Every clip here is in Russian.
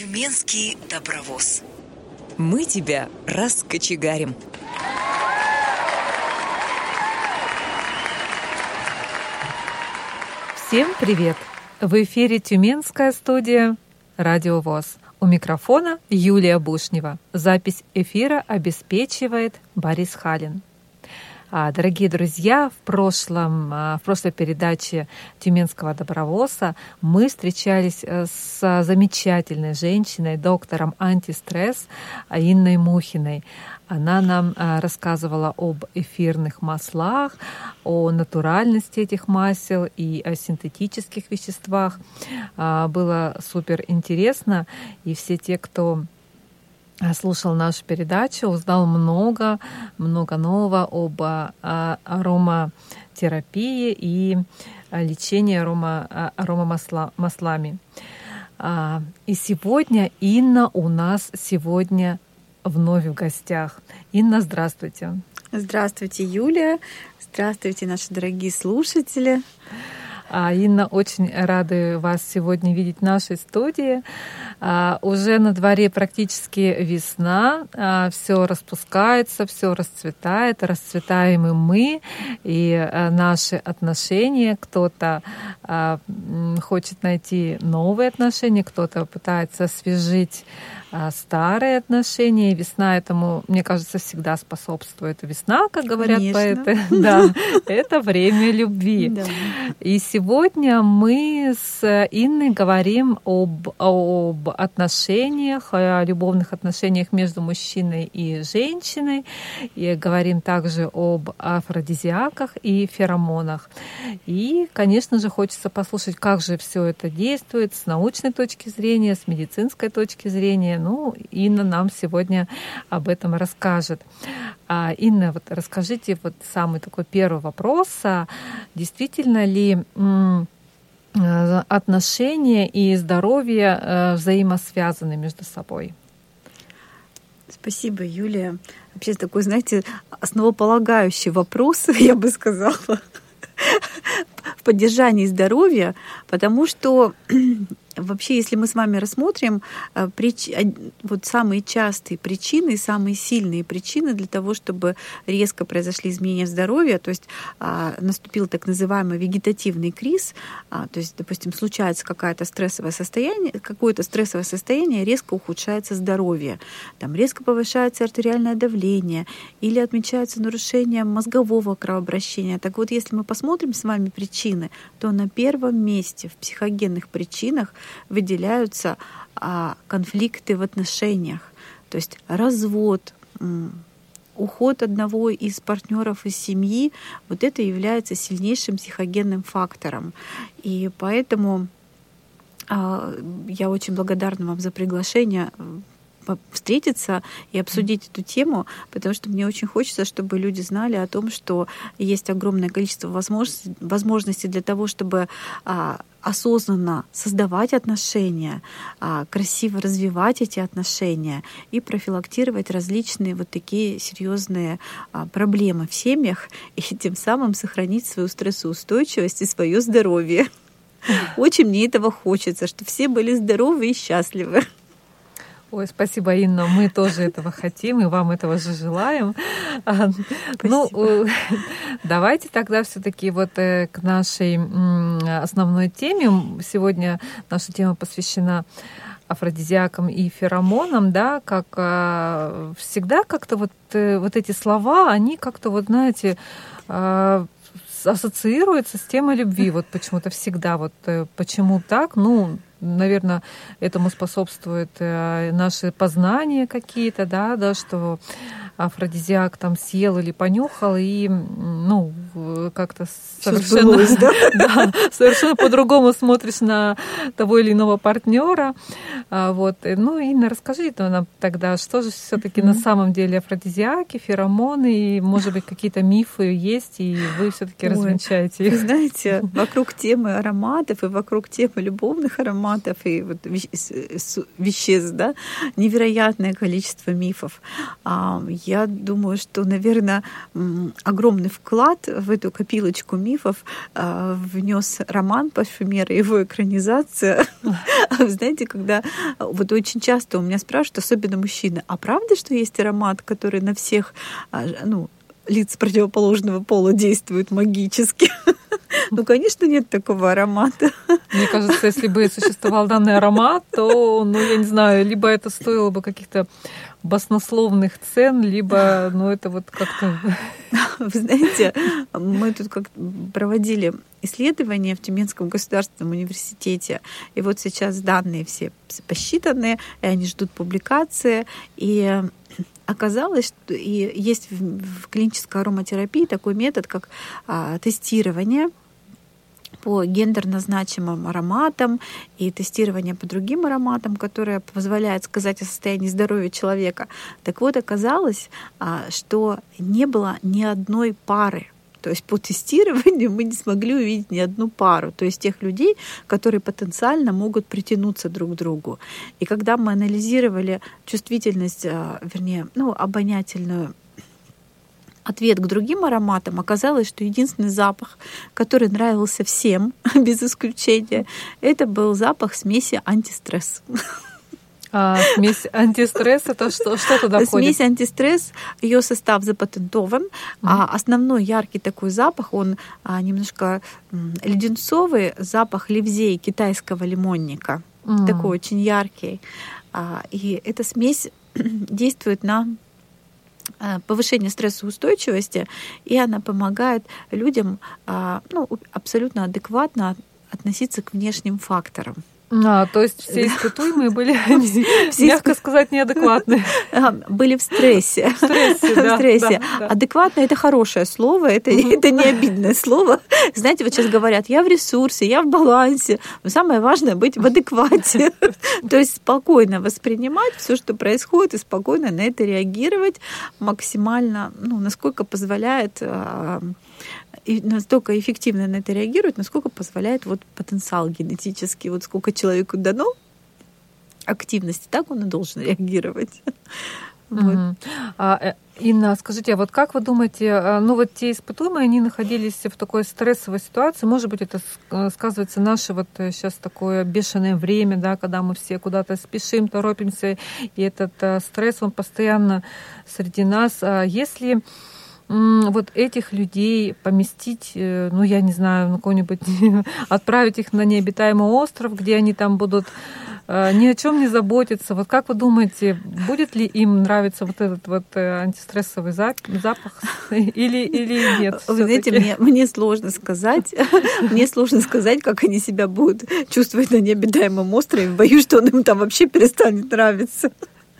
Тюменский добровоз. Мы тебя раскочегарим. Всем привет! В эфире Тюменская студия «Радио ВОЗ». У микрофона Юлия Бушнева. Запись эфира обеспечивает Борис Халин. А, дорогие друзья, в, прошлом, а, в прошлой передаче Тюменского добровоза мы встречались э, с замечательной женщиной, доктором антистресс Инной Мухиной. Она нам а, рассказывала об эфирных маслах, о натуральности этих масел и о синтетических веществах. Было супер интересно, и все те, кто слушал нашу передачу, узнал много, много нового об а, ароматерапии и лечении арома, а, аромамаслами. А, и сегодня Инна у нас сегодня вновь в гостях. Инна, здравствуйте. Здравствуйте, Юлия. Здравствуйте, наши дорогие слушатели. А, Инна, очень рады вас сегодня видеть в нашей студии. А, уже на дворе практически весна, а, все распускается, все расцветает, расцветаем и мы, и наши отношения. Кто-то хочет найти новые отношения, кто-то пытается освежить а, старые отношения. Весна этому, мне кажется, всегда способствует. Весна, как говорят Конечно. поэты, да, это время любви. Да. И сегодня мы с Инной говорим об, об отношениях, о любовных отношениях между мужчиной и женщиной. И говорим также об афродизиаках и феромонах. И, конечно же, хочется послушать, как же все это действует с научной точки зрения, с медицинской точки зрения ну, Инна нам сегодня об этом расскажет. А, Инна, вот расскажите вот самый такой первый вопрос. А действительно ли э, отношения и здоровье э, взаимосвязаны между собой? Спасибо, Юлия. Вообще такой, знаете, основополагающий вопрос, я бы сказала, в поддержании здоровья, потому что Вообще, если мы с вами рассмотрим э, прич... вот самые частые причины, самые сильные причины для того, чтобы резко произошли изменения здоровья, то есть а, наступил так называемый вегетативный криз, а, то есть, допустим, случается какое-то стрессовое состояние, какое-то стрессовое состояние, резко ухудшается здоровье, там резко повышается артериальное давление или отмечаются нарушения мозгового кровообращения. Так вот, если мы посмотрим с вами причины, то на первом месте в психогенных причинах выделяются а, конфликты в отношениях, то есть развод, уход одного из партнеров из семьи, вот это является сильнейшим психогенным фактором. И поэтому а, я очень благодарна вам за приглашение встретиться и обсудить эту тему, потому что мне очень хочется, чтобы люди знали о том, что есть огромное количество возможностей, возможностей для того, чтобы а, осознанно создавать отношения, а, красиво развивать эти отношения и профилактировать различные вот такие серьезные а, проблемы в семьях и тем самым сохранить свою стрессоустойчивость и свое здоровье. Очень мне этого хочется, чтобы все были здоровы и счастливы. Ой, спасибо, Инна. Мы тоже этого хотим и вам этого же желаем. А, ну, э, давайте тогда все-таки вот э, к нашей основной теме. Сегодня наша тема посвящена афродизиакам и феромонам, да, как а, всегда как-то вот, э, вот эти слова, они как-то вот, знаете, а, ассоциируются с темой любви. Вот почему-то всегда. Вот почему так? Ну, наверное, этому способствует э, наши познания какие-то, да, да, что афродизиак там съел или понюхал, и, ну, как-то совершенно, да? да, совершенно по-другому смотришь на того или иного партнера. А, вот. Ну, Инна, расскажите нам тогда, что же все-таки mm-hmm. на самом деле афродизиаки, феромоны, и, может быть, какие-то мифы есть, и вы все-таки развенчаете их. Вы знаете, вокруг темы ароматов и вокруг темы любовных ароматов и вот веществ, да, невероятное количество мифов. А, я думаю, что, наверное, огромный вклад в эту копилочку мифов а, внес роман парфюмера, его экранизация. Знаете, когда вот очень часто у меня спрашивают, особенно мужчины, а правда, что есть аромат, который на всех а, ну, лиц противоположного пола действует магически? Ну, конечно, нет такого аромата. Мне кажется, если бы существовал данный аромат, то, ну, я не знаю, либо это стоило бы каких-то баснословных цен, либо, ну, это вот как-то... Вы знаете, мы тут как проводили исследования в Тюменском государственном университете, и вот сейчас данные все посчитаны, и они ждут публикации, и оказалось, что и есть в клинической ароматерапии такой метод, как а, тестирование по гендерно значимым ароматам и тестирование по другим ароматам, которое позволяет сказать о состоянии здоровья человека. Так вот, оказалось, а, что не было ни одной пары то есть по тестированию мы не смогли увидеть ни одну пару, то есть тех людей, которые потенциально могут притянуться друг к другу. И когда мы анализировали чувствительность, а, вернее, ну, обонятельную ответ к другим ароматам, оказалось, что единственный запах, который нравился всем, без исключения, это был запах смеси антистресс. А смесь антистресс это что, что туда входит? Смесь антистресс, ее состав запатентован, mm-hmm. а основной яркий такой запах, он а, немножко леденцовый, запах ливзей китайского лимонника, mm-hmm. такой очень яркий. А, и эта смесь действует на повышение стрессоустойчивости, и она помогает людям а, ну, абсолютно адекватно относиться к внешним факторам. А, то есть все испытуемые были, мягко сказать, неадекватные. Были в стрессе. В стрессе, да. В стрессе. Да, да. Адекватно — это хорошее слово, это, это не обидное слово. Знаете, вот сейчас говорят, я в ресурсе, я в балансе. Но самое важное — быть в адеквате. То есть спокойно воспринимать все, что происходит, и спокойно на это реагировать максимально, ну, насколько позволяет а, и настолько эффективно на это реагирует, насколько позволяет вот потенциал генетический, вот сколько человеку дано активности, так он и должен реагировать. Вот. А, э, Инна, скажите, а вот как вы думаете, а, ну вот те испытуемые, они находились в такой стрессовой ситуации, может быть, это э, сказывается наше вот сейчас э, такое бешеное время, да, когда мы все куда-то спешим, торопимся, и этот стресс, он постоянно среди нас. А если вот этих людей поместить, э, ну, я не знаю, на какой-нибудь, отправить их на необитаемый остров, где они там будут э, ни о чем не заботиться. Вот как вы думаете, будет ли им нравиться вот этот вот э, антистрессовый запах или, или нет? Вы знаете, мне, мне сложно сказать, мне сложно сказать, как они себя будут чувствовать на необитаемом острове. Боюсь, что он им там вообще перестанет нравиться.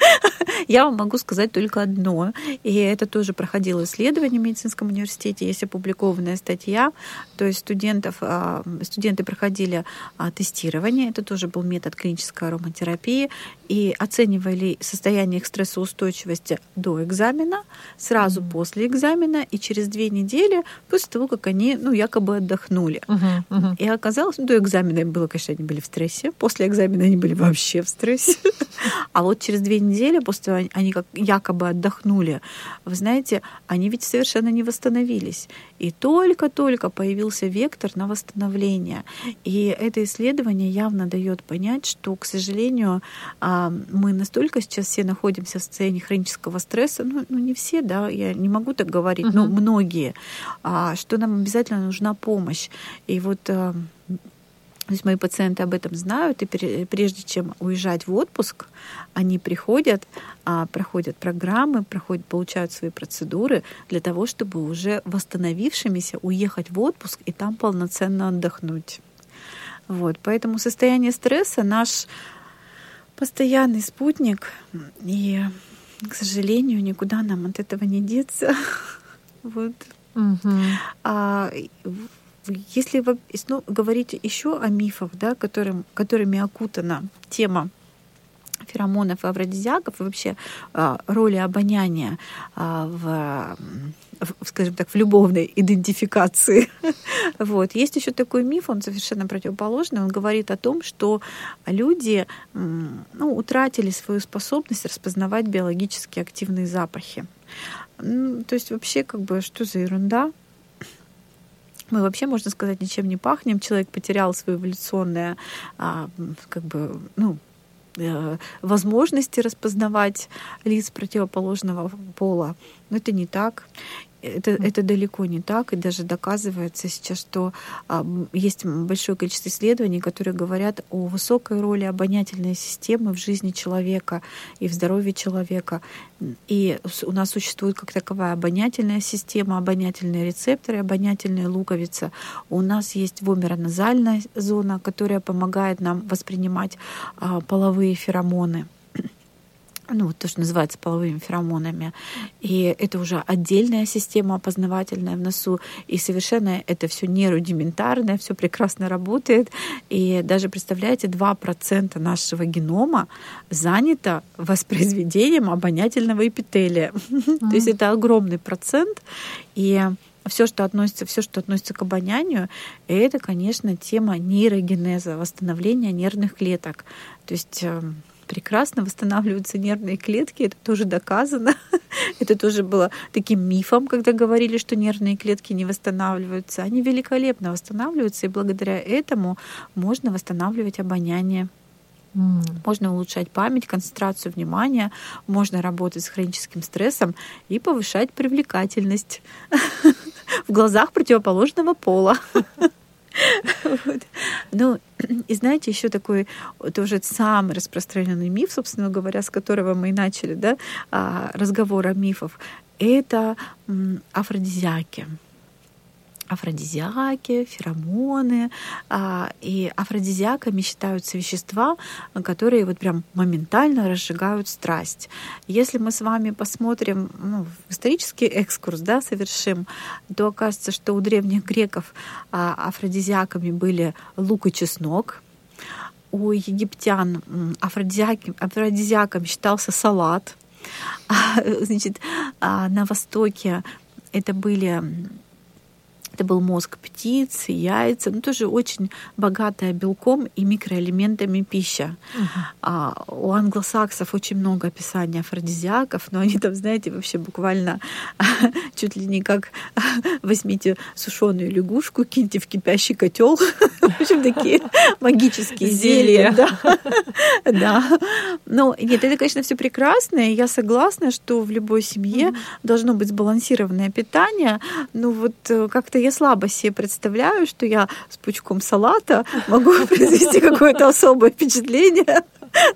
Я вам могу сказать только одно, и это тоже проходило исследование в медицинском университете, есть опубликованная статья, то есть студентов, а, студенты проходили а, тестирование, это тоже был метод клинической ароматерапии, и оценивали состояние их стрессоустойчивости до экзамена, сразу mm-hmm. после экзамена и через две недели после того, как они, ну, якобы отдохнули. Uh-huh, uh-huh. И оказалось, ну, до экзамена было, конечно, они были в стрессе, после экзамена они были вообще в стрессе. А вот через две недели после того, они как якобы отдохнули, вы знаете, они ведь совершенно не восстановились. И только-только появился вектор на восстановление. И это исследование явно дает понять, что, к сожалению, а, мы настолько сейчас все находимся в состоянии хронического стресса, ну, ну не все, да, я не могу так говорить, uh-huh. но многие, а, что нам обязательно нужна помощь. И вот а, то есть мои пациенты об этом знают, и прежде чем уезжать в отпуск, они приходят, проходят программы, проходят, получают свои процедуры для того, чтобы уже восстановившимися уехать в отпуск и там полноценно отдохнуть. Вот, поэтому состояние стресса наш постоянный спутник, и, к сожалению, никуда нам от этого не деться. Вот. Угу. А, если ну, говорить еще о мифах, да, которым, которыми окутана тема феромонов и афродизиаков и вообще а, роли обоняния а, в скажем так, в любовной идентификации. вот. Есть еще такой миф, он совершенно противоположный. Он говорит о том, что люди ну, утратили свою способность распознавать биологически активные запахи. То есть вообще как бы что за ерунда? Мы вообще, можно сказать, ничем не пахнем. Человек потерял свое эволюционное, а, как бы, ну, э, возможности распознавать лиц противоположного пола. Но это не так это, это далеко не так, и даже доказывается сейчас, что а, есть большое количество исследований, которые говорят о высокой роли обонятельной системы в жизни человека и в здоровье человека. И у нас существует как таковая обонятельная система, обонятельные рецепторы, обонятельная луковица. У нас есть вомероназальная зона, которая помогает нам воспринимать а, половые феромоны ну, вот то, что называется половыми феромонами. И это уже отдельная система опознавательная в носу. И совершенно это все не рудиментарное, все прекрасно работает. И даже, представляете, 2% нашего генома занято воспроизведением обонятельного эпителия. То есть это огромный процент. И все, что относится, все, что относится к обонянию, это, конечно, тема нейрогенеза, восстановления нервных клеток. То есть эм, прекрасно восстанавливаются нервные клетки, это тоже доказано. это тоже было таким мифом, когда говорили, что нервные клетки не восстанавливаются. Они великолепно восстанавливаются, и благодаря этому можно восстанавливать обоняние. Можно улучшать память, концентрацию внимания, можно работать с хроническим стрессом и повышать привлекательность в глазах противоположного пола. Вот. Ну, и знаете, еще такой тоже самый распространенный миф, собственно говоря, с которого мы и начали, да, а, разговор о мифах, это афродизиаки афродизиаки, феромоны. А, и афродизиаками считаются вещества, которые вот прям моментально разжигают страсть. Если мы с вами посмотрим, ну, исторический экскурс, да, совершим, то окажется, что у древних греков а, афродизиаками были лук и чеснок, у египтян афродизиаком, афродизиаком считался салат. А, значит, на Востоке это были это был мозг птиц, яйца, ну тоже очень богатая белком и микроэлементами пища. Uh-huh. А, у англосаксов очень много описаний афродизиаков, но они там, знаете, вообще буквально чуть ли не как возьмите сушеную лягушку, киньте в кипящий котел. В общем, такие магические зелья. Да. Но нет, это, конечно, все прекрасно, я согласна, что в любой семье должно быть сбалансированное питание. Ну вот э, как-то я слабо себе представляю, что я с пучком салата могу произвести какое-то особое впечатление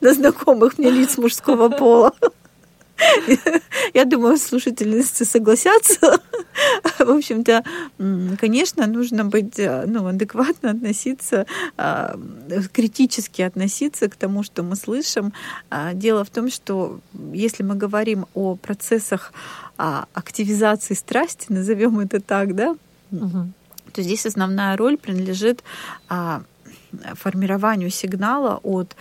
на знакомых мне лиц мужского пола. Я думаю, слушательницы согласятся. В общем-то, конечно, нужно быть ну, адекватно относиться, а, критически относиться к тому, что мы слышим. А, дело в том, что если мы говорим о процессах а, активизации страсти, назовем это так, да, то здесь основная роль принадлежит а, формированию сигнала от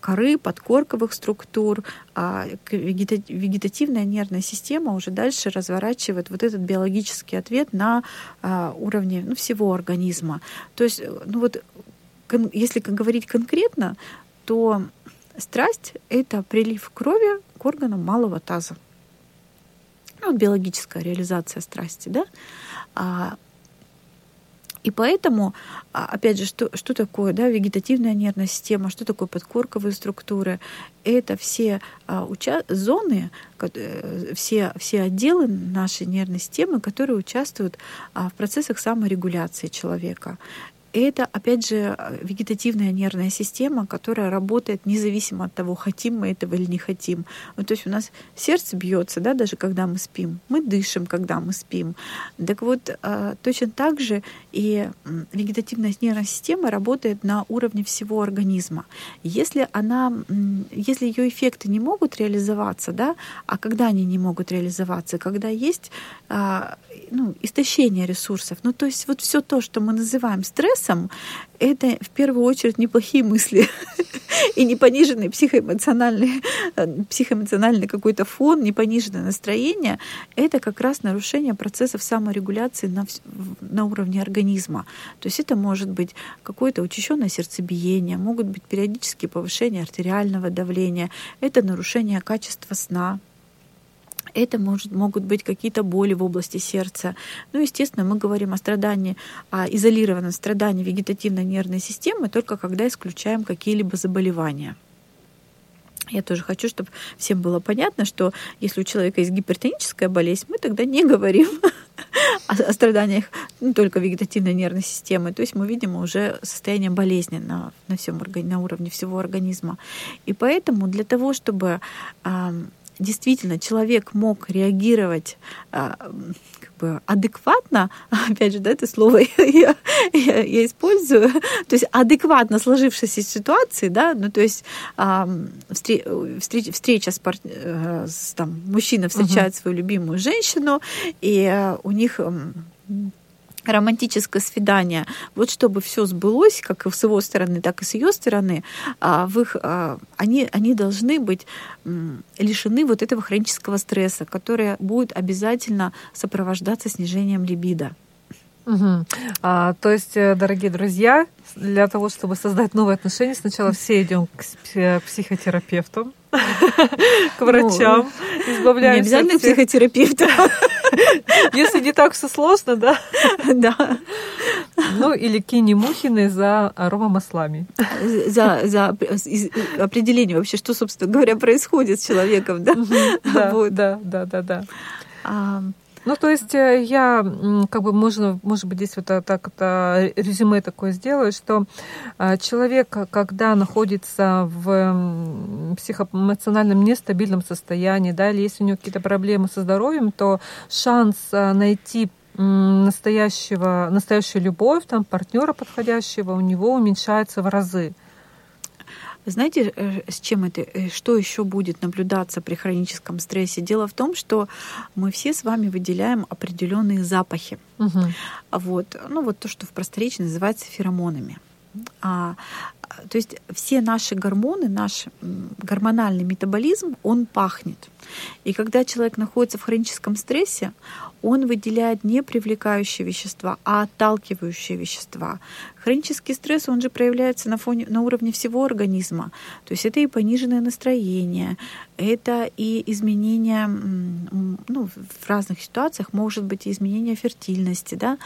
коры, подкорковых структур, а вегетативная нервная система уже дальше разворачивает вот этот биологический ответ на а, уровне ну, всего организма. То есть, ну вот, если говорить конкретно, то страсть — это прилив крови к органам малого таза. Ну, биологическая реализация страсти, да? И поэтому, а, опять же, что, что такое да, вегетативная нервная система, что такое подкорковые структуры? Это все а, уча- зоны, э, все, все отделы нашей нервной системы, которые участвуют а, в процессах саморегуляции человека это, опять же, вегетативная нервная система, которая работает независимо от того, хотим мы этого или не хотим. Ну, то есть у нас сердце бьется, да, даже когда мы спим, мы дышим, когда мы спим. Так вот, а, точно так же и вегетативная нервная система работает на уровне всего организма. Если она, если ее эффекты не могут реализоваться, да, а когда они не могут реализоваться, когда есть а, ну, истощение ресурсов, ну то есть вот все то, что мы называем стрессом стрессом, это в первую очередь неплохие мысли и не пониженный психоэмоциональный, э, психоэмоциональный какой-то фон, не пониженное настроение. Это как раз нарушение процессов саморегуляции на, на уровне организма. То есть это может быть какое-то учащенное сердцебиение, могут быть периодические повышения артериального давления, это нарушение качества сна, это может, могут быть какие-то боли в области сердца. Ну, естественно, мы говорим о страдании, о изолированном страдании вегетативной нервной системы только когда исключаем какие-либо заболевания. Я тоже хочу, чтобы всем было понятно, что если у человека есть гипертоническая болезнь, мы тогда не говорим о, страданиях ну, только вегетативной нервной системы. То есть мы видим уже состояние болезни на, на, всем, на уровне всего организма. И поэтому для того, чтобы действительно человек мог реагировать а, как бы адекватно, опять же, да, это слово я, я, я использую, то есть адекватно сложившейся ситуации, да, ну то есть а, встреч, встреча с, пар, э, с там, мужчина встречает uh-huh. свою любимую женщину, и а, у них романтическое свидание, вот чтобы все сбылось, как и с его стороны, так и с ее стороны, а, в их, а, они, они должны быть лишены вот этого хронического стресса, который будет обязательно сопровождаться снижением либидо. Угу. А, то есть, э, дорогие друзья, для того, чтобы создать новые отношения, сначала все идем к психотерапевту, к врачам, ну, избавляемся. Не обязательно к психотерапевту. Если не так все сложно, да? Да. Ну, или Кини Мухины за аромамаслами. За, за определение вообще, что, собственно говоря, происходит с человеком, да? Да, да, да, да. Ну, то есть э, я, как бы, можно, может быть, здесь вот так это резюме такое сделаю, что э, человек, когда находится в психоэмоциональном нестабильном состоянии, да, или если у него какие-то проблемы со здоровьем, то шанс э, найти настоящего, настоящую любовь, там, партнера подходящего у него уменьшается в разы. Знаете, э, с чем это, э, что еще будет наблюдаться при хроническом стрессе? Дело в том, что мы все с вами выделяем определенные запахи. Угу. Вот, ну вот то, что в просторечии называется феромонами. А, то есть все наши гормоны, наш гормональный метаболизм, он пахнет. И когда человек находится в хроническом стрессе, он выделяет не привлекающие вещества, а отталкивающие вещества. Хронический стресс, он же проявляется на, фоне, на уровне всего организма. То есть это и пониженное настроение, это и изменение, ну, в разных ситуациях может быть и изменение фертильности, да,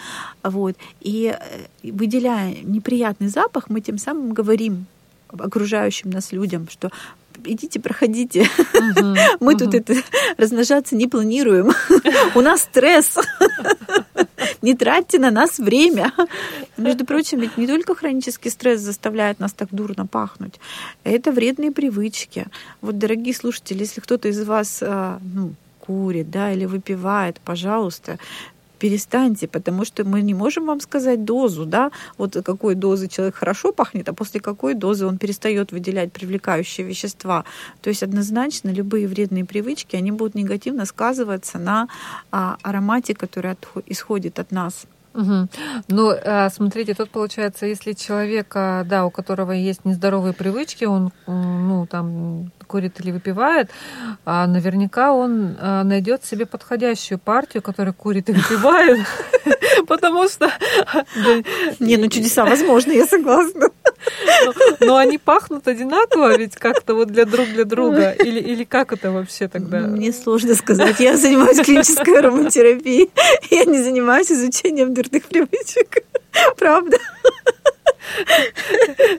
вот. И э, выделяя неприятный запах, мы тем самым говорим окружающим нас людям, что идите, проходите. Uh-huh, Мы uh-huh. тут это размножаться не планируем. У нас стресс. Не тратьте на нас время. Между прочим, ведь не только хронический стресс заставляет нас так дурно пахнуть. Это вредные привычки. Вот, дорогие слушатели, если кто-то из вас а, ну, курит, да, или выпивает, пожалуйста, перестаньте, потому что мы не можем вам сказать дозу, да, вот какой дозы человек хорошо пахнет, а после какой дозы он перестает выделять привлекающие вещества. То есть однозначно любые вредные привычки, они будут негативно сказываться на а, аромате, который от, исходит от нас. Угу. Ну, а, смотрите, тут получается, если человека, да, у которого есть нездоровые привычки, он, ну, там, курит или выпивает, а наверняка он а, найдет себе подходящую партию, которая курит и выпивает, потому что... Не, ну чудеса возможны, я согласна. Но они пахнут одинаково ведь как-то вот для друг для друга? Или, или как это вообще тогда? Мне сложно сказать. Я занимаюсь клинической ароматерапией. Я не занимаюсь изучением дурных привычек. Правда.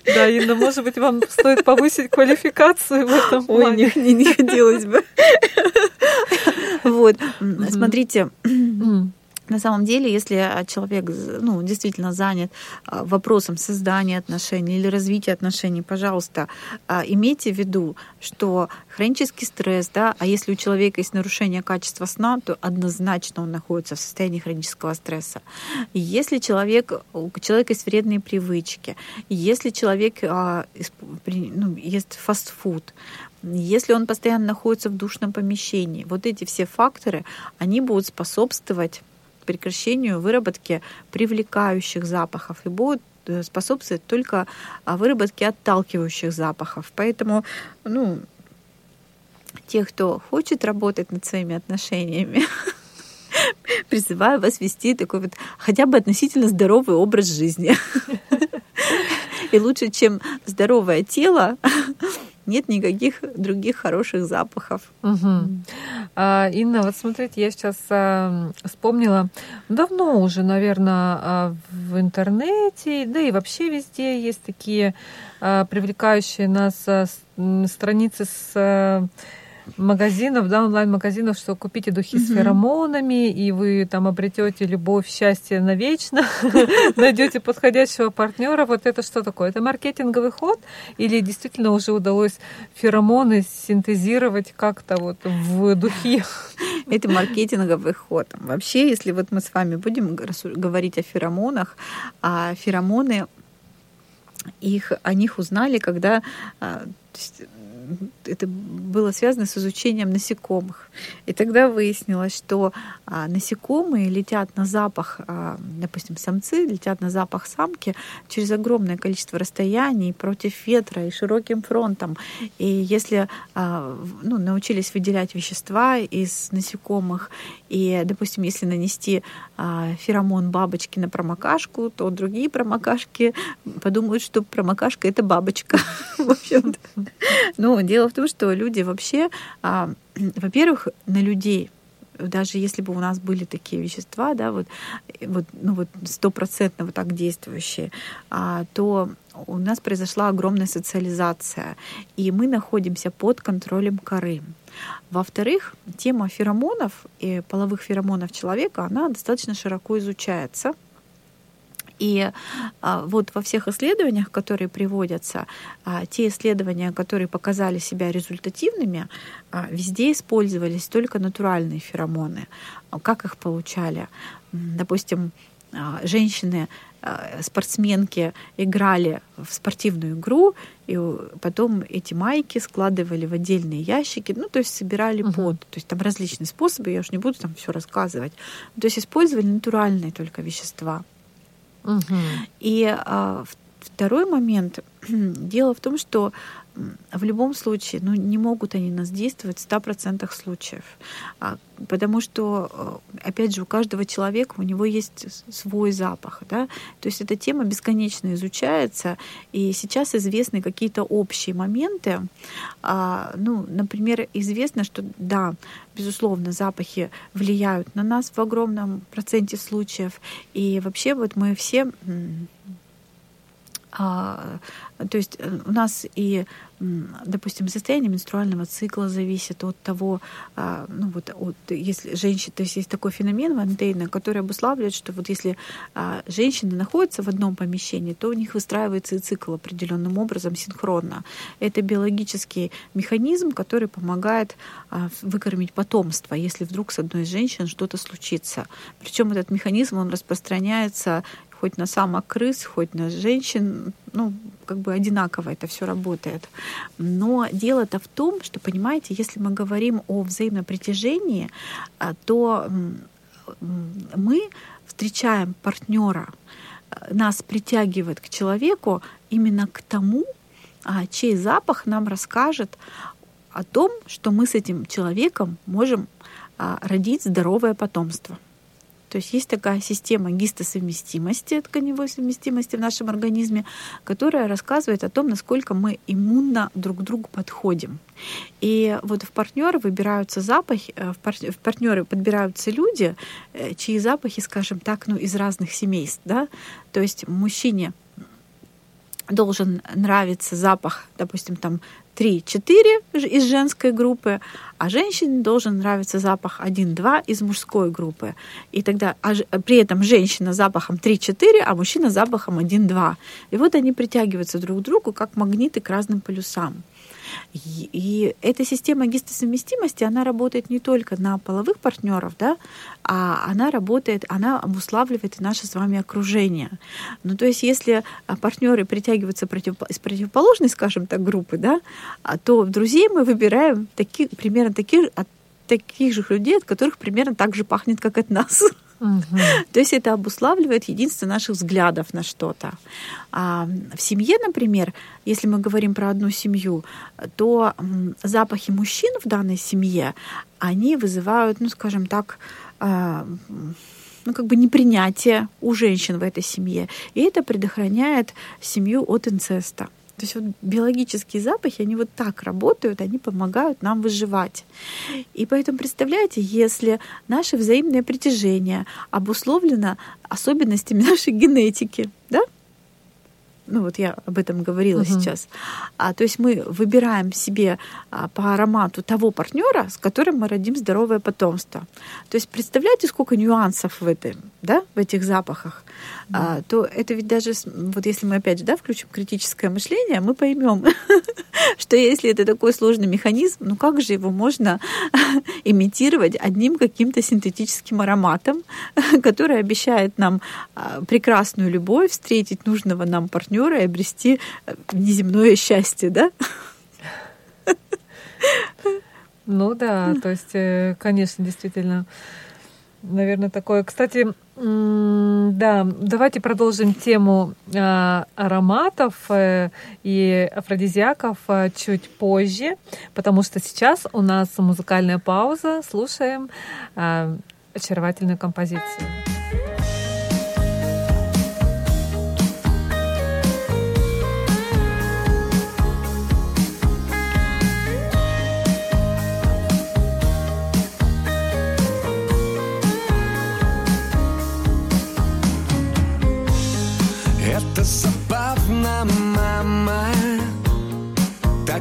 Да, Инна, может быть, вам стоит повысить квалификацию в этом плане. Ой, не, не, не хотелось бы. Вот, смотрите, на самом деле, если а, человек ну, действительно занят а, вопросом создания отношений или развития отношений, пожалуйста, а, имейте в виду, что хронический стресс, да, а если у человека есть нарушение качества сна, то однозначно он находится в состоянии хронического стресса. Если человек, у человека есть вредные привычки, если человек ну, ест фастфуд, если он постоянно находится в душном помещении, вот эти все факторы, они будут способствовать прекращению выработки привлекающих запахов и будут э, способствовать только а, выработке отталкивающих запахов. Поэтому, ну, тех, кто хочет работать над своими отношениями, призываю вас вести такой вот хотя бы относительно здоровый образ жизни. И лучше, чем здоровое тело, нет никаких других хороших запахов. Угу. А, Инна, вот смотрите, я сейчас а, вспомнила, давно уже, наверное, а, в интернете, да и вообще везде есть такие привлекающие нас страницы с магазинов, да, онлайн-магазинов, что купите духи mm-hmm. с феромонами, и вы там обретете любовь, счастье навечно, найдете подходящего партнера. Вот это что такое? Это маркетинговый ход или действительно уже удалось феромоны синтезировать как-то вот в духи? Это маркетинговый ход. Вообще, если вот мы с вами будем говорить о феромонах, а феромоны их, о них узнали, когда а, это было связано с изучением насекомых. И тогда выяснилось, что а, насекомые летят на запах, а, допустим, самцы летят на запах самки через огромное количество расстояний против ветра и широким фронтом. И если а, ну, научились выделять вещества из насекомых, и, допустим, если нанести феромон бабочки на промокашку, то другие промокашки подумают, что промокашка это бабочка. В общем-то. Но дело в том, что люди вообще, а, во-первых, на людей даже если бы у нас были такие вещества, да, вот, вот, ну вот стопроцентно вот так действующие, а, то у нас произошла огромная социализация, и мы находимся под контролем коры. Во-вторых, тема феромонов и половых феромонов человека, она достаточно широко изучается. И а, вот во всех исследованиях, которые приводятся, а, те исследования, которые показали себя результативными, а, везде использовались только натуральные феромоны. Как их получали? Допустим, женщины спортсменки играли в спортивную игру, и потом эти майки складывали в отдельные ящики, ну, то есть собирали uh-huh. пот. То есть там различные способы, я уж не буду там все рассказывать. То есть использовали натуральные только вещества. И а, второй момент. Дело в том, что в любом случае, ну, не могут они нас действовать в 100% случаев. А, потому что, э, опять же, у каждого человека у него есть свой запах. Да? То есть эта тема бесконечно изучается, и сейчас известны какие-то общие моменты. А, ну, например, известно, что да, безусловно, запахи влияют на нас в огромном проценте случаев. И вообще вот мы все а, то есть э, у нас и, допустим, состояние менструального цикла зависит от того, а, ну вот, от, если женщина, то есть есть такой феномен Ван который обуславливает, что вот если а, женщины находятся в одном помещении, то у них выстраивается и цикл определенным образом синхронно. Это биологический механизм, который помогает а, выкормить потомство, если вдруг с одной из женщин что-то случится. Причем этот механизм, он распространяется хоть на самок крыс, хоть на женщин, ну, как бы одинаково это все работает. Но дело-то в том, что, понимаете, если мы говорим о взаимном притяжении, а, то мы встречаем партнера, а, нас притягивает к человеку именно к тому, а, чей запах нам расскажет о том, что мы с этим человеком можем родить здоровое потомство. То есть есть такая система гистосовместимости, тканевой совместимости в нашем организме, которая рассказывает о том, насколько мы иммунно друг к другу подходим. И вот в партнеры выбираются запахи, э, в партнеры подбираются люди, э, чьи запахи, скажем так, ну, из разных семейств. Да? То есть мужчине должен нравиться запах, допустим, там 3-4 из женской группы, а женщине должен нравиться запах 1-2 из мужской группы. И тогда а, при этом женщина запахом 3-4, а мужчина запахом 1-2. И вот они притягиваются друг к другу как магниты к разным полюсам. И, эта система гистосовместимости, она работает не только на половых партнеров, да, а она работает, она обуславливает и наше с вами окружение. Ну, то есть, если а, партнеры притягиваются против, из противоположной, скажем так, группы, да, а, то друзей мы выбираем такие, примерно таких, от таких же людей, от которых примерно так же пахнет, как от нас. То есть это обуславливает единство наших взглядов на что-то. А в семье, например, если мы говорим про одну семью, то запахи мужчин в данной семье, они вызывают, ну, скажем так, а, ну, как бы непринятие у женщин в этой семье. И это предохраняет семью от инцеста. То есть вот биологические запахи, они вот так работают, они помогают нам выживать. И поэтому представляете, если наше взаимное притяжение обусловлено особенностями нашей генетики, да, ну вот я об этом говорила угу. сейчас. А, то есть мы выбираем себе а, по аромату того партнера, с которым мы родим здоровое потомство. То есть представляете, сколько нюансов в этом, да, в этих запахах. А, то это ведь даже, вот если мы опять же, да, включим критическое мышление, мы поймем, что если это такой сложный механизм, ну как же его можно имитировать одним каким-то синтетическим ароматом, который обещает нам а, прекрасную любовь, встретить нужного нам партнера и обрести э, неземное счастье, да? Ну да, то есть, э, конечно, действительно, наверное, такое. Кстати, да, давайте продолжим тему э, ароматов и афродизиаков чуть позже, потому что сейчас у нас музыкальная пауза. Слушаем очаровательную композицию.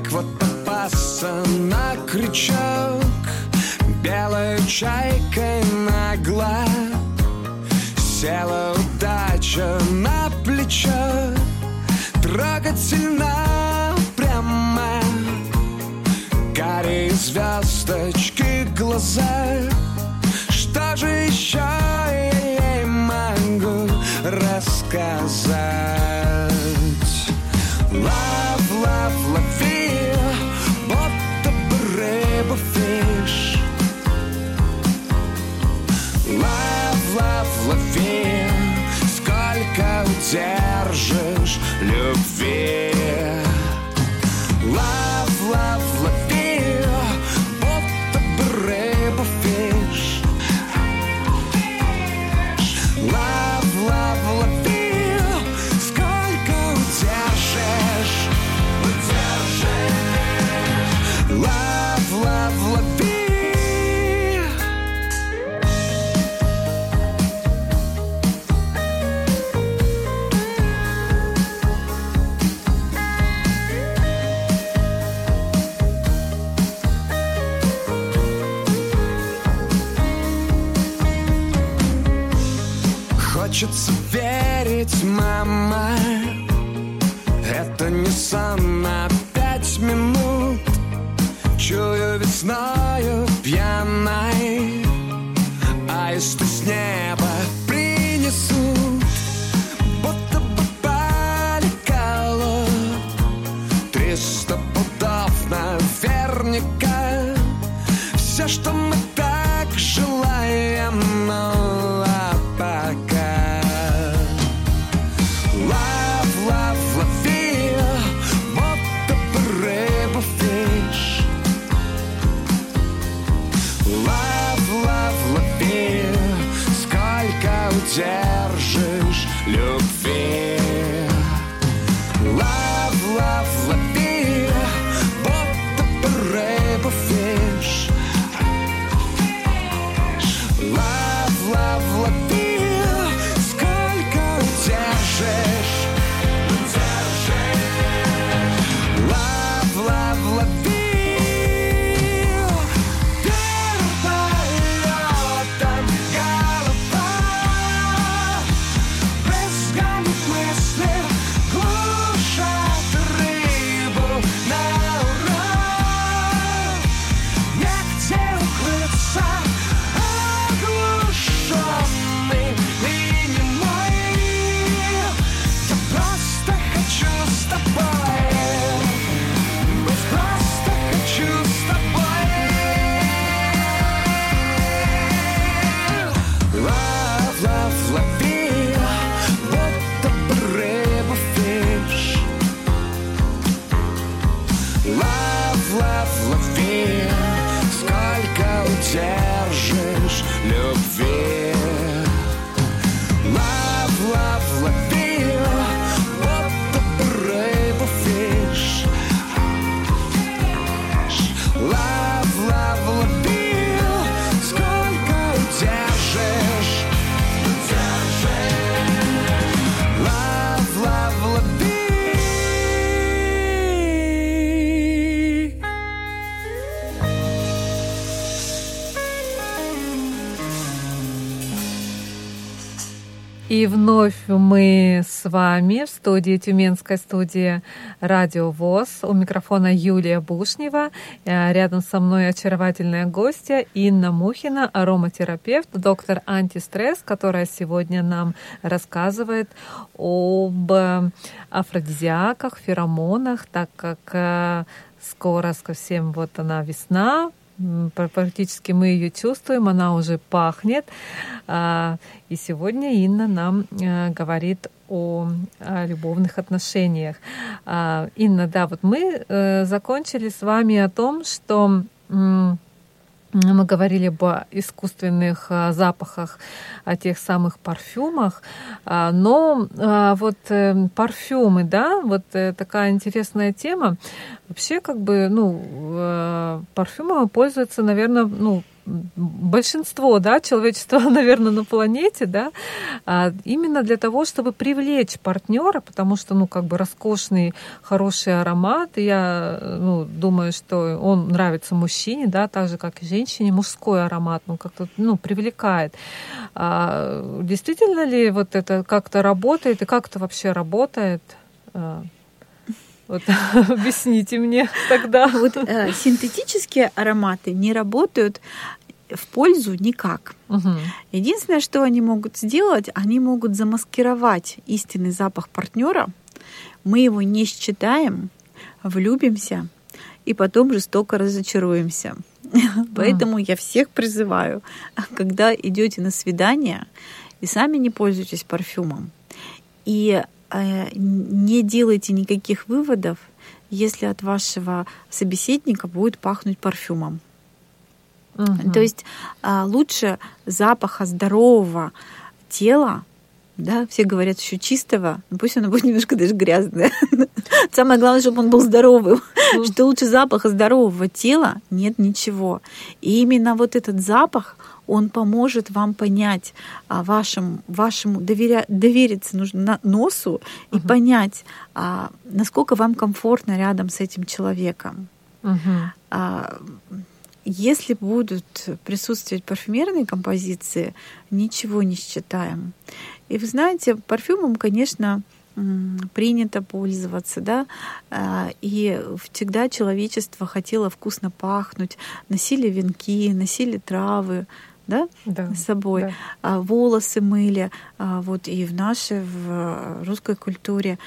Так вот попался на крючок Белой чайкой нагла Села удача на плечо Трогательно прямо. Карие звездочки глаза. Что же еще я ей могу рассказать? My мама Это не сон nothing И вновь мы с вами в студии, Тюменской студии Радио ВОЗ. У микрофона Юлия Бушнева. Э, рядом со мной очаровательная гостья Инна Мухина, ароматерапевт, доктор антистресс, которая сегодня нам рассказывает об афродизиаках, феромонах, так как э, скоро совсем вот она весна, практически мы ее чувствуем, она уже пахнет. А, и сегодня Инна нам э, говорит о, любовных отношениях. А, Инна, да, вот мы э, закончили с вами о том, что мы говорили об искусственных а, запахах, о тех самых парфюмах, а, но а, вот э, парфюмы, да, вот э, такая интересная тема. Вообще, как бы, ну, э, парфюмами пользуются, наверное, ну, большинство да, человечества, наверное, на планете, да, а, именно для того, чтобы привлечь партнера, потому что, ну, как бы роскошный, хороший аромат, я, ну, думаю, что он нравится мужчине, да, так же, как и женщине, мужской аромат, ну, как-то, ну, привлекает. А, действительно ли вот это как-то работает, и как это вообще работает? А, вот объясните мне тогда. Вот э, синтетические ароматы не работают в пользу никак. Угу. Единственное, что они могут сделать, они могут замаскировать истинный запах партнера. Мы его не считаем, влюбимся и потом жестоко разочаруемся. Поэтому я всех призываю, когда идете на свидание и сами не пользуетесь парфюмом, и не делайте никаких выводов, если от вашего собеседника будет пахнуть парфюмом. Угу. То есть а, лучше запаха здорового тела, да, все говорят еще чистого, но пусть оно будет немножко даже грязное. Самое главное, чтобы он был здоровым. Что лучше запаха здорового тела нет ничего. И именно вот этот запах, он поможет вам понять а, вашему, вашему доверя, довериться нужно носу и угу. понять, а, насколько вам комфортно рядом с этим человеком. Угу. А, если будут присутствовать парфюмерные композиции, ничего не считаем. И вы знаете, парфюмом, конечно, принято пользоваться, да, а, и всегда человечество хотело вкусно пахнуть, носили венки, носили травы, да, да с собой, да. А, волосы мыли, а, вот и в нашей, в русской культуре,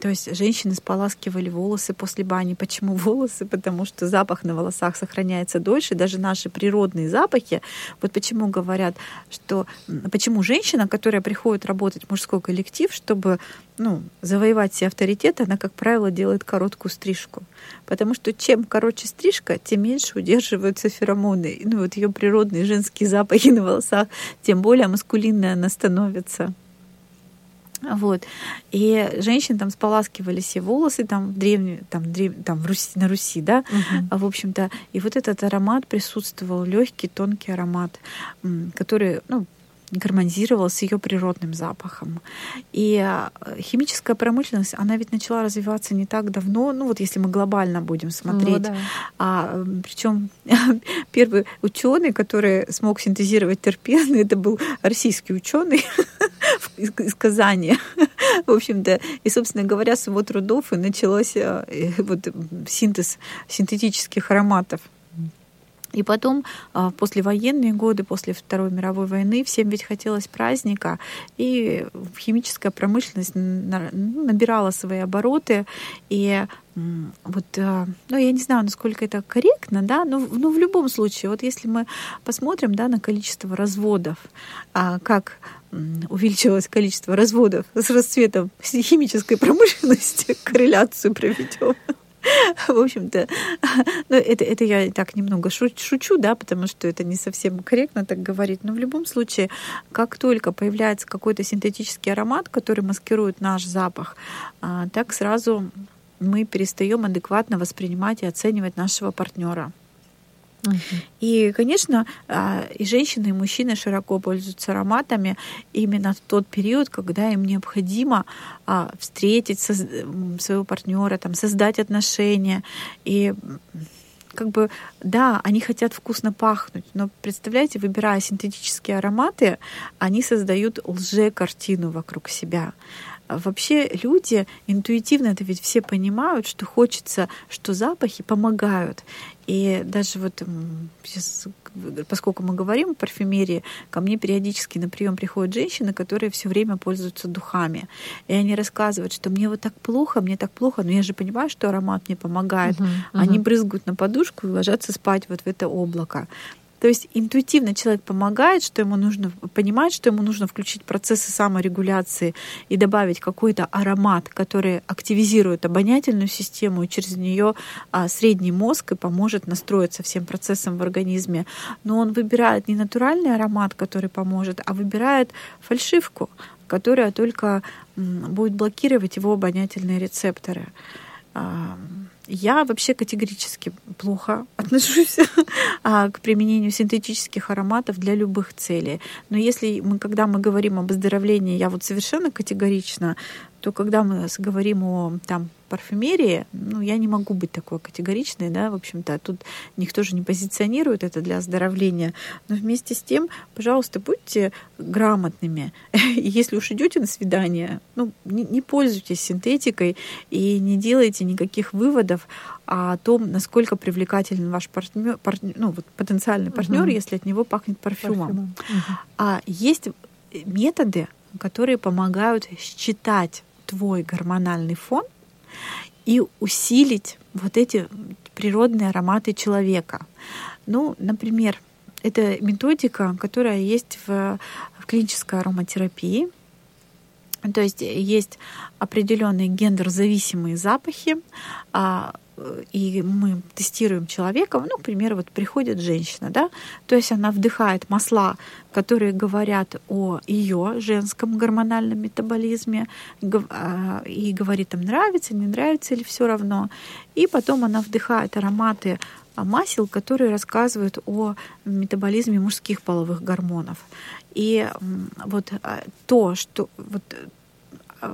то есть женщины споласкивали волосы после бани. Почему волосы? Потому что запах на волосах сохраняется дольше, даже наши природные запахи. Вот почему говорят, что почему женщина, которая приходит работать в мужской коллектив, чтобы ну, завоевать себе авторитет, она, как правило, делает короткую стрижку. Потому что чем короче стрижка, тем меньше удерживаются феромоны. Ну, вот ее природные женские запахи на волосах, тем более маскулинная она становится. Вот. И женщины там споласкивали все волосы там в древнем, там, древ... там в Руси, на Руси, да, uh-huh. в общем-то. И вот этот аромат присутствовал, легкий, тонкий аромат, который, ну, гармонизировал с ее природным запахом. И э, химическая промышленность, она ведь начала развиваться не так давно, ну вот если мы глобально будем смотреть. Ну, да. а, причем первый ученый, который смог синтезировать терпены, это был российский ученый из Казани. В общем-то, и, собственно говоря, с его трудов и началось э, вот, синтез синтетических ароматов. И потом, а, после военные годы, после Второй мировой войны, всем ведь хотелось праздника, и химическая промышленность ну, набирала свои обороты, и вот, а, ну, я не знаю, насколько это корректно, да, но, но в любом случае, вот если мы посмотрим, да, на количество разводов, а, как увеличилось количество разводов с расцветом химической промышленности, корреляцию проведем. В общем-то, ну, это, это я так немного шучу, да, потому что это не совсем корректно так говорить. Но в любом случае, как только появляется какой-то синтетический аромат, который маскирует наш запах, а, так сразу мы перестаем адекватно воспринимать и оценивать нашего партнера. И, конечно, а, и женщины, и мужчины широко пользуются ароматами именно в тот период, когда им необходимо а, встретить своего партнера, там, создать отношения. И как бы, да, они хотят вкусно пахнуть, но представляете, выбирая синтетические ароматы, они создают лже-картину вокруг себя. А вообще люди интуитивно это ведь все понимают, что хочется, что запахи помогают. И даже вот сейчас, поскольку мы говорим о парфюмерии, ко мне периодически на прием приходят женщины, которые все время пользуются духами. И они рассказывают, что мне вот так плохо, мне так плохо, но я же понимаю, что аромат мне помогает. Uh-huh, uh-huh. Они брызгают на подушку и ложатся спать вот в это облако. То есть интуитивно человек помогает, что ему нужно понимать, что ему нужно включить процессы саморегуляции и добавить какой-то аромат, который активизирует обонятельную систему и через нее а, средний мозг и поможет настроиться всем процессам в организме. Но он выбирает не натуральный аромат, который поможет, а выбирает фальшивку, которая только будет блокировать его обонятельные рецепторы. Я вообще категорически плохо отношусь а, к применению синтетических ароматов для любых целей. Но если мы, когда мы говорим об оздоровлении, я вот совершенно категорично, то когда мы говорим о там, парфюмерии, ну, я не могу быть такой категоричной, да, в общем-то, тут никто же не позиционирует это для оздоровления, но вместе с тем, пожалуйста, будьте грамотными. Если уж идете на свидание, ну, не, не пользуйтесь синтетикой и не делайте никаких выводов о том, насколько привлекателен ваш партнер, партнер ну, вот потенциальный партнер, угу. если от него пахнет парфюмом. парфюмом. Угу. А есть методы, которые помогают считать твой гормональный фон и усилить вот эти природные ароматы человека. Ну, например, это методика, которая есть в, в клинической ароматерапии. То есть есть определенные гендер-зависимые запахи, а, и мы тестируем человека, ну, к примеру, вот приходит женщина, да, то есть она вдыхает масла, которые говорят о ее женском гормональном метаболизме, а, и говорит, им нравится, не нравится или все равно. И потом она вдыхает ароматы масел, которые рассказывают о метаболизме мужских половых гормонов. И вот а, то, что вот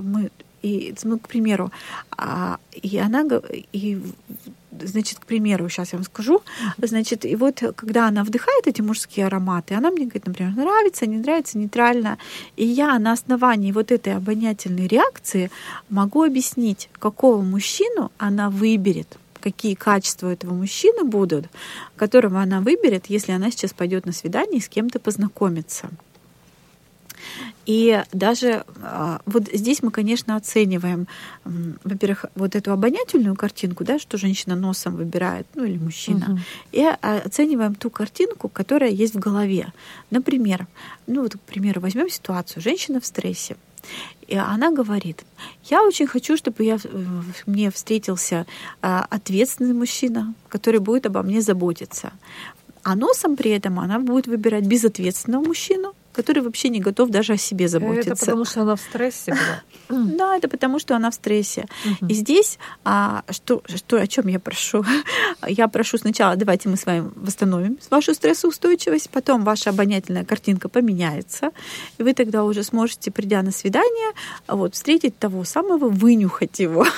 мы и, ну, к примеру, а, и она, и, значит, к примеру, сейчас я вам скажу, значит, и вот когда она вдыхает эти мужские ароматы, она мне говорит, например, нравится, не нравится, нейтрально, и я на основании вот этой обонятельной реакции могу объяснить, какого мужчину она выберет какие качества этого мужчины будут, которого она выберет, если она сейчас пойдет на свидание и с кем-то познакомиться. И даже а, вот здесь мы, конечно, оцениваем, во-первых, вот эту обонятельную картинку, да, что женщина носом выбирает, ну или мужчина, угу. и а, оцениваем ту картинку, которая есть в голове. Например, ну вот, к примеру, возьмем ситуацию, женщина в стрессе, и она говорит, я очень хочу, чтобы я, э, мне встретился а, ответственный мужчина, который будет обо мне заботиться. А носом при этом она будет выбирать безответственного мужчину, который вообще не готов даже о себе заботиться. Это потому что она в стрессе была. Да, это потому что она в стрессе. И здесь а, что, что, о чем я прошу? Я прошу сначала, давайте мы с вами восстановим вашу стрессоустойчивость, потом ваша обонятельная картинка поменяется, и вы тогда уже сможете, придя на свидание, вот, встретить того самого, вынюхать его.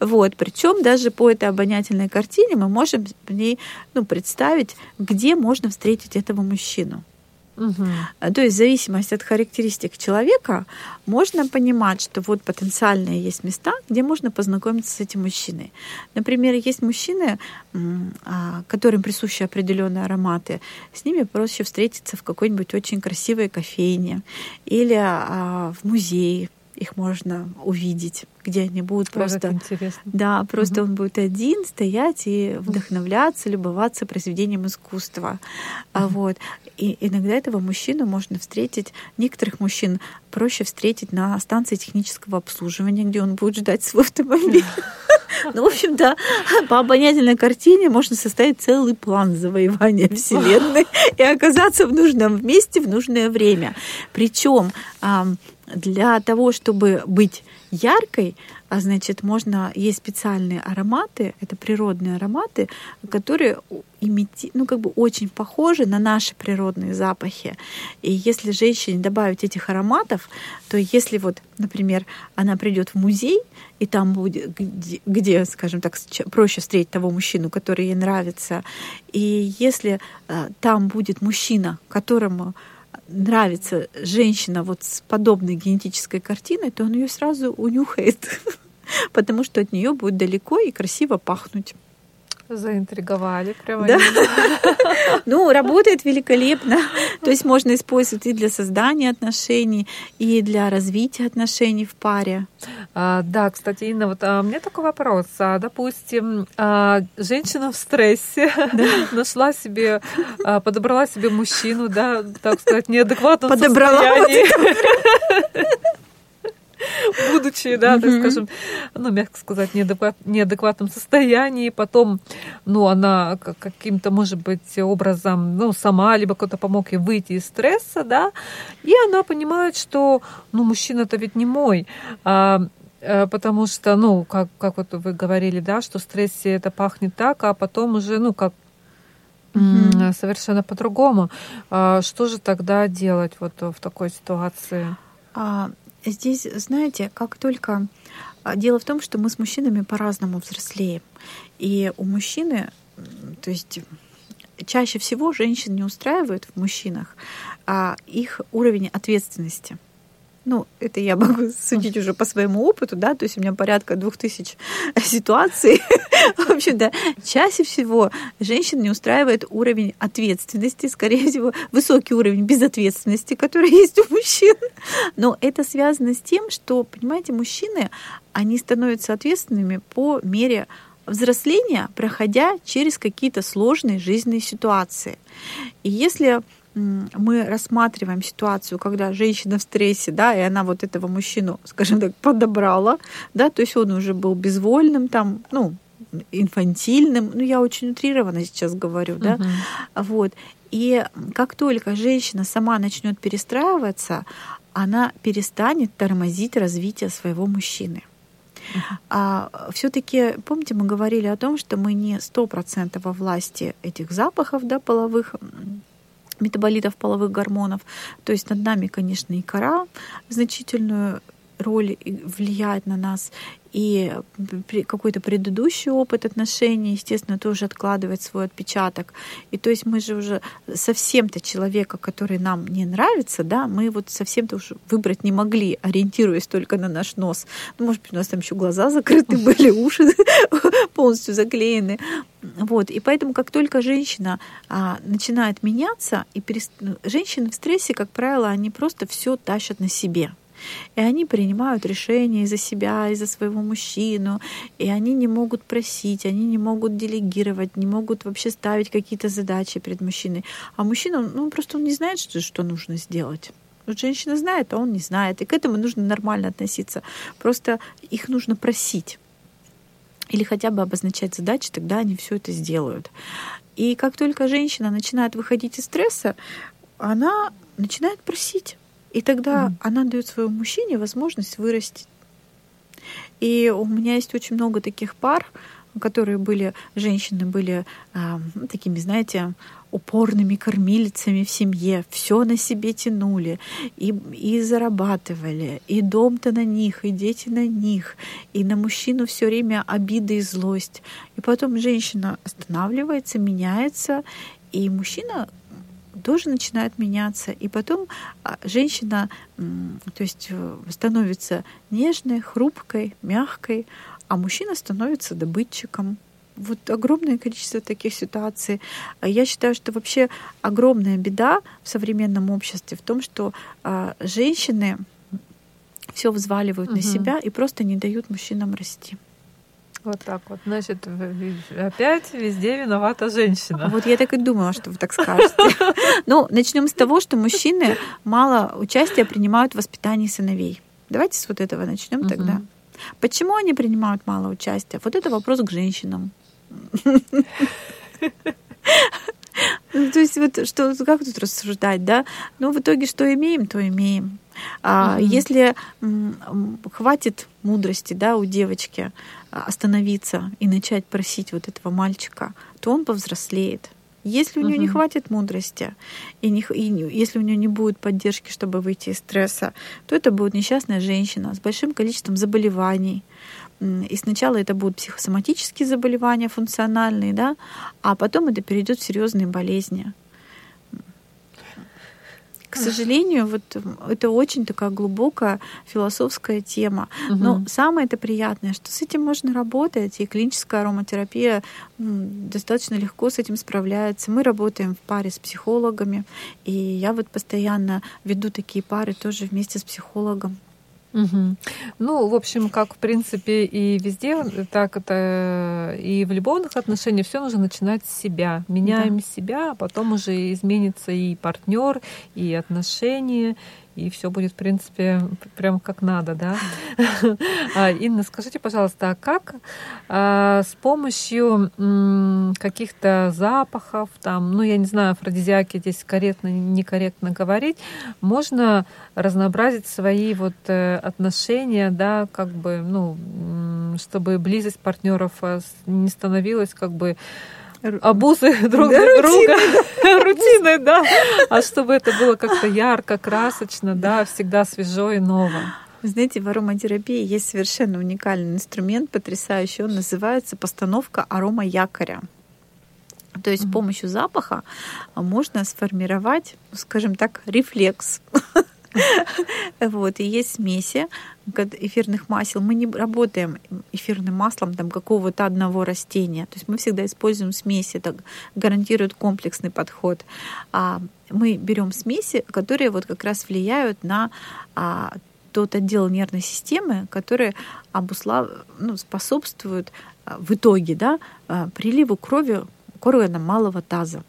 Вот, причем даже по этой обонятельной картине мы можем в ней ну, представить, где можно встретить этого мужчину. Угу. То есть в зависимости от характеристик человека можно понимать, что вот потенциальные есть места, где можно познакомиться с этим мужчиной. Например, есть мужчины, а, которым присущи определенные ароматы, с ними проще встретиться в какой-нибудь очень красивой кофейне или а, в музее, их можно увидеть, где они будут просто... Интересно. Да, просто угу. он будет один стоять и вдохновляться, любоваться произведением искусства. Угу. Вот. И иногда этого мужчину можно встретить, некоторых мужчин проще встретить на станции технического обслуживания, где он будет ждать свой автомобиль. Ну, в общем, да, по обонятельной картине можно составить целый план завоевания Вселенной и оказаться в нужном месте в нужное время. Причем для того, чтобы быть яркой, а значит, можно, есть специальные ароматы, это природные ароматы, которые имити, ну, как бы очень похожи на наши природные запахи. И если женщине добавить этих ароматов, то если вот, например, она придет в музей, и там будет, где, где, скажем так, проще встретить того мужчину, который ей нравится, и если э, там будет мужчина, которому нравится женщина вот с подобной генетической картиной, то он ее сразу унюхает, потому что от нее будет далеко и красиво пахнуть. Заинтриговали прямо. Да? Ну, работает великолепно. То есть можно использовать и для создания отношений, и для развития отношений в паре. А, да, кстати, Инна, вот а, у меня такой вопрос. А, допустим, а, женщина в стрессе да. нашла себе, а, подобрала себе мужчину, да, так сказать, неадекватном подобрала состоянии. будучи, да, так скажем, ну, мягко сказать, неадекват, неадекватном состоянии, потом, ну, она каким-то, может быть, образом, ну, сама, либо кто-то помог ей выйти из стресса, да, и она понимает, что, ну, мужчина-то ведь не мой, а, э, потому что, ну, как, как вот вы говорили, да, что в стрессе это пахнет так, а потом уже, ну, как mm-hmm. совершенно по-другому. А что же тогда делать вот в такой ситуации? А, Здесь, знаете, как только... А, дело в том, что мы с мужчинами по-разному взрослеем. И у мужчины, то есть чаще всего женщин не устраивает в мужчинах а их уровень ответственности – ну, это я могу судить уже по своему опыту, да, то есть у меня порядка двух тысяч ситуаций. В общем-то, чаще всего женщин не устраивает уровень ответственности, скорее всего, высокий уровень безответственности, который есть у мужчин. Но это связано с тем, что, понимаете, мужчины, они становятся ответственными по мере взросления, проходя через какие-то сложные жизненные ситуации. И если мы рассматриваем ситуацию, когда женщина в стрессе, да, и она вот этого мужчину, скажем так, подобрала, да, то есть он уже был безвольным, там, ну, инфантильным, ну, я очень утрированно сейчас говорю, да, uh-huh. вот. И как только женщина сама начнет перестраиваться, она перестанет тормозить развитие своего мужчины. А все-таки, помните, мы говорили о том, что мы не сто процентов во власти этих запахов да, половых метаболитов половых гормонов. То есть над нами, конечно, и кора значительную роль влияет на нас, и какой-то предыдущий опыт отношений, естественно, тоже откладывает свой отпечаток. И то есть мы же уже совсем-то человека, который нам не нравится, да, мы вот совсем-то уже выбрать не могли, ориентируясь только на наш нос. Ну, может быть, у нас там еще глаза закрыты были, уши полностью заклеены. Вот. И поэтому, как только женщина а, начинает меняться, и перест... Ну, женщины в стрессе, как правило, они просто все тащат на себе. И они принимают решения за себя, и за своего мужчину, и они не могут просить, они не могут делегировать, не могут вообще ставить какие-то задачи перед мужчиной. А мужчина, ну, просто он не знает, что, что нужно сделать. Вот женщина знает, а он не знает. И к этому нужно нормально относиться. Просто их нужно просить или хотя бы обозначать задачи, тогда они все это сделают. И как только женщина начинает выходить из стресса, она начинает просить. И тогда mm-hmm. она дает своему мужчине возможность вырасти. И у меня есть очень много таких пар, которые были, женщины были э, такими, знаете, упорными кормилицами в семье, все на себе тянули и, и зарабатывали, и дом-то на них, и дети на них, и на мужчину все время обида и злость. И потом женщина останавливается, меняется, и мужчина тоже начинает меняться. И потом а, женщина то есть, э, становится нежной, хрупкой, мягкой, а мужчина становится добытчиком. Вот огромное количество таких ситуаций. Я считаю, что вообще огромная беда в современном обществе в том, что а, женщины все взваливают угу. на себя и просто не дают мужчинам расти. Вот так вот. Значит, опять везде виновата женщина. Вот я так и думала, что вы так скажете. Ну, начнем с того, что мужчины мало участия принимают в воспитании сыновей. Давайте с вот этого начнем угу. тогда. Почему они принимают мало участия? Вот это вопрос к женщинам. Ну, то есть вот что, как тут рассуждать, да? Ну, в итоге что имеем, то имеем. А, Мгм. Если м, хватит мудрости да, у девочки остановиться и начать просить вот этого мальчика, то он повзрослеет. Если у нее не Мгм. хватит мудрости, и, не, и не- если у нее не будет поддержки, чтобы выйти из стресса, то это будет несчастная женщина с большим количеством заболеваний. И сначала это будут психосоматические заболевания, функциональные, да, а потом это перейдет в серьезные болезни. К сожалению, вот это очень такая глубокая философская тема. Но Мгм. самое это приятное, что с этим можно работать, и клиническая ароматерапия достаточно легко с этим справляется. Мы работаем в паре с психологами, и я вот постоянно веду такие пары тоже вместе с психологом. Мгм. Ну, в общем, как в принципе и везде, так это и в любовных отношениях все нужно начинать с себя. Меняем себя, а потом уже изменится и партнер, и отношения, и все будет, в принципе, прям как надо, да. А, Инна, скажите, пожалуйста, а как а, с помощью каких-то запахов, там, ну, я не знаю, афродизиаки здесь корректно, некорректно говорить, можно разнообразить свои вот э, отношения, да, как бы, ну, чтобы близость партнеров э, не становилась как бы обузы друг Да, друга, рутиной, да, а чтобы это было как-то ярко, красочно, да, всегда свежо и ново. Знаете, в ароматерапии есть совершенно уникальный инструмент, потрясающий. Он называется постановка арома якоря. То есть с помощью запаха можно сформировать, ну, скажем так, рефлекс. Вот, и есть смеси эфирных масел. Мы не работаем эфирным маслом там, какого-то одного растения. То есть мы всегда используем смеси. Это гарантирует комплексный подход. А мы берем смеси, которые вот как раз влияют на а, тот отдел нервной системы, который обуслав... ну, способствует а, в итоге да, а, приливу крови к органам малого таза.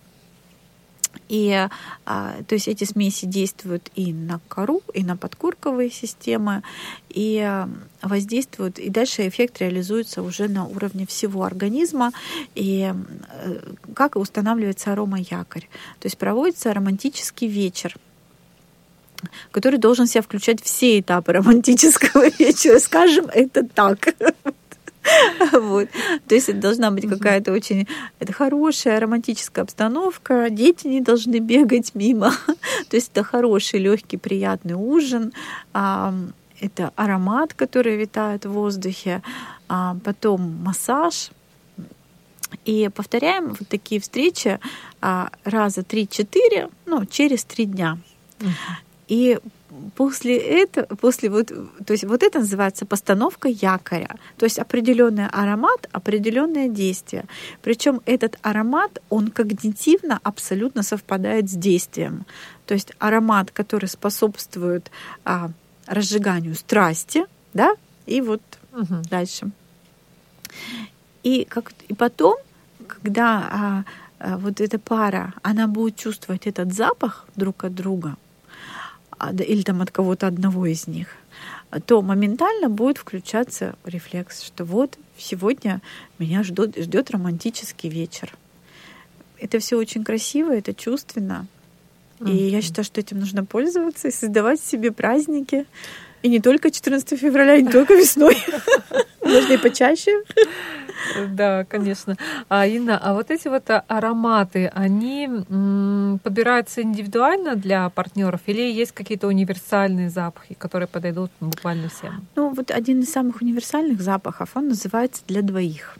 И а, то есть эти смеси действуют и на кору, и на подкорковые системы, и а, воздействуют, и дальше эффект реализуется уже на уровне всего организма. И э, как устанавливается арома-якорь? То есть проводится романтический вечер, который должен себя включать все этапы романтического вечера. Скажем, это так. Вот. То есть это должна быть какая-то очень это хорошая романтическая обстановка, дети не должны бегать мимо. То есть это хороший, легкий, приятный ужин. А, Это аромат, который витает в воздухе. А, Потом массаж. И повторяем вот такие встречи а, раза 3-4, ну, через три дня. И после этого, после вот, то есть вот это называется постановка якоря, то есть определенный аромат, определенное действие. Причем этот аромат, он когнитивно абсолютно совпадает с действием. То есть аромат, который способствует а, разжиганию страсти, да, и вот Мгм. дальше. И, как, и потом, когда а, а, вот эта пара, она будет чувствовать этот запах друг от друга, или там от кого-то одного из них, то моментально будет включаться рефлекс, что вот сегодня меня ждет, ждет романтический вечер. Это все очень красиво, это чувственно. И я Мгм. считаю, что этим нужно пользоваться и создавать себе праздники. И не только 14 февраля, и не только весной. Можно и почаще. Да, конечно. А Инна, а вот эти вот ароматы, они м, подбираются индивидуально для партнеров или есть какие-то универсальные запахи, которые подойдут буквально всем? Ну, вот один из самых универсальных запахов, он называется «для двоих».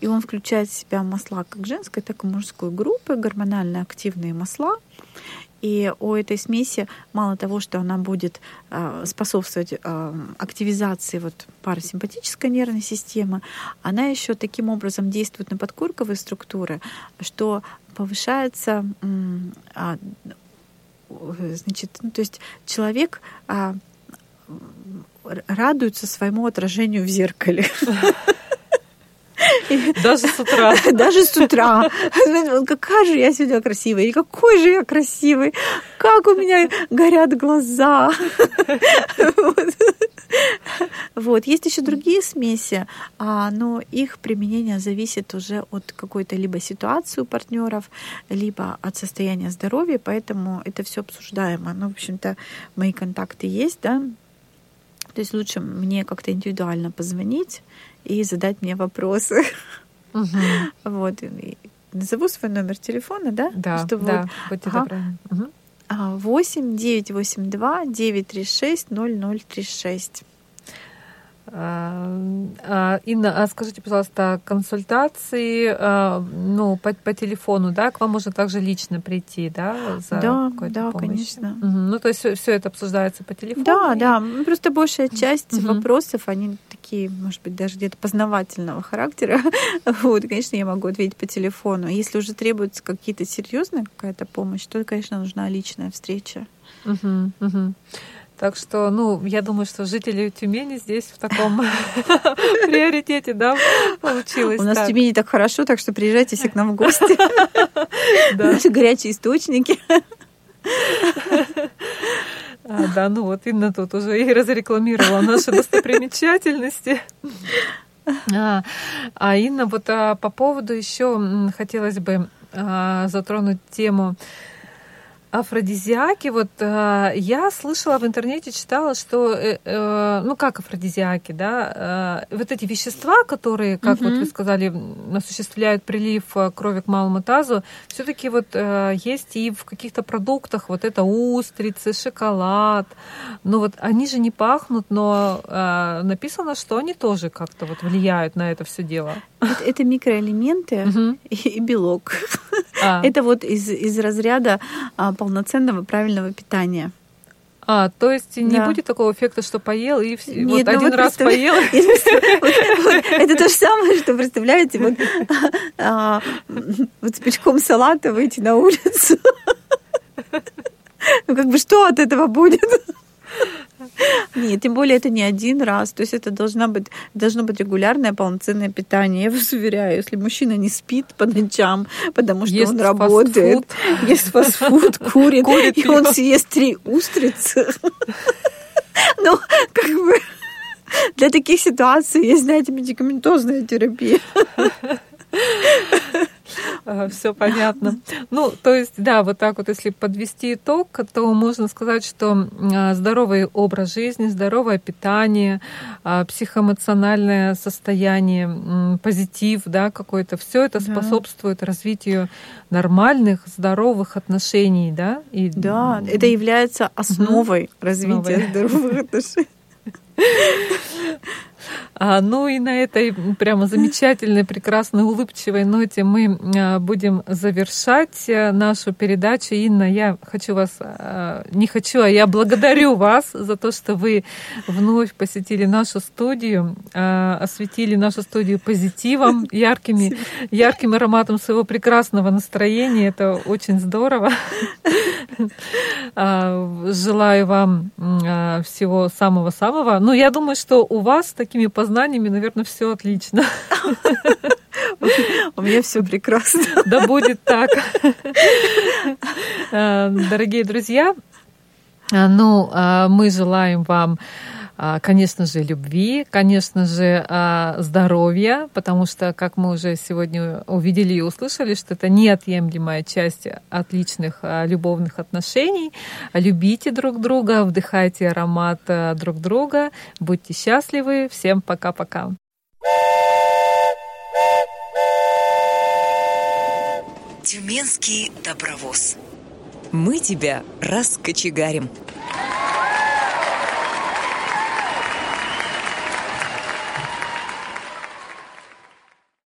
И он включает в себя масла как женской, так и мужской группы, гормонально активные масла. И у этой смеси мало того, что она будет а, способствовать а, активизации вот парасимпатической нервной системы, она еще таким образом действует на подкорковые структуры, что повышается, а, значит, ну, то есть человек радуется своему отражению в зеркале. Даже с утра. Даже с утра. Какая же я сегодня красивая, и какой же я красивый, как у меня горят глаза. Вот. Есть еще другие смеси, а, но их применение зависит уже от какой-то либо ситуации у партнеров, либо от состояния здоровья, поэтому это все обсуждаемо. Ну, в общем-то, мои контакты есть, да, то есть лучше мне как-то индивидуально позвонить и задать мне вопросы. Угу. Вот. И назову свой номер телефона, да? Да, Чтобы да, будьте ага. добры. Угу. 8 982 936 0036. Инна, а скажите, пожалуйста, консультации а, ну, по, по телефону, да, к вам можно также лично прийти, да, за да, да, помощью? конечно. Угу. Ну, то есть все это обсуждается по телефону? Да, и... да. Просто большая часть угу. вопросов, они такие, может быть, даже где-то познавательного характера. вот, конечно, я могу ответить по телефону. Если уже требуется какие-то серьезная какая-то помощь, то, конечно, нужна личная встреча. Угу, угу. Так что, ну, я думаю, что жители Тюмени здесь в таком приоритете, да, получилось. У нас в Тюмени так хорошо, так что приезжайте все к нам в гости. Наши горячие источники. А, да, ну вот Инна тут уже и разрекламировала наши достопримечательности. А, а Инна, вот а, по поводу еще хотелось бы а, затронуть тему Афродизиаки, вот э, я слышала в интернете, читала, что, э, э, ну как афродизиаки, да, э, вот эти вещества, которые, как угу. вот вы сказали, осуществляют прилив э, крови к малому тазу, все-таки вот э, есть и в каких-то продуктах, вот это устрицы, шоколад, ну вот они же не пахнут, но э, написано, что они тоже как-то вот влияют на это все дело. Это, это микроэлементы угу. и, и белок. А. Это вот из, из разряда а, полноценного правильного питания. А, то есть не да. будет такого эффекта, что поел и Нет, вот ну один вот раз поел. Это то же самое, что представляете, вот, а, вот с пучком салата выйти на улицу. Ну как бы что от этого будет? Нет, тем более это не один раз. То есть это должна быть, должно быть регулярное полноценное питание. Я вас уверяю, если мужчина не спит по ночам, потому что ест он работает, фастфуд. ест фастфуд, курит, курит и он съест три устрицы. Ну, как бы для таких ситуаций есть, знаете, медикаментозная терапия. Все понятно. Ну, то есть, да, вот так вот, если подвести итог, то можно сказать, что а, здоровый образ жизни, здоровое питание, а, психоэмоциональное состояние, позитив, да, какой-то, все это да. способствует развитию нормальных, здоровых отношений, да? И... Да, это является основой угу. развития здоровых отношений. А, ну и на этой прямо замечательной, прекрасной, улыбчивой ноте мы а, будем завершать э, нашу передачу. Инна, я хочу вас, а, не хочу, а я благодарю вас за то, что вы вновь посетили нашу студию, осветили нашу студию позитивом, яркими, ярким ароматом своего прекрасного настроения. Это очень здорово. Желаю вам всего самого-самого. Ну, я думаю, что у вас с такими познаниями, наверное, все отлично. У меня все прекрасно. Да будет так. Э, дорогие друзья, э, ну, э, мы желаем вам конечно же, любви, конечно же, здоровья, потому что, как мы уже сегодня увидели и услышали, что это неотъемлемая часть отличных любовных отношений. Любите друг друга, вдыхайте аромат друг друга, будьте счастливы. Всем пока-пока. Тюменский добровоз. Мы тебя раскочегарим.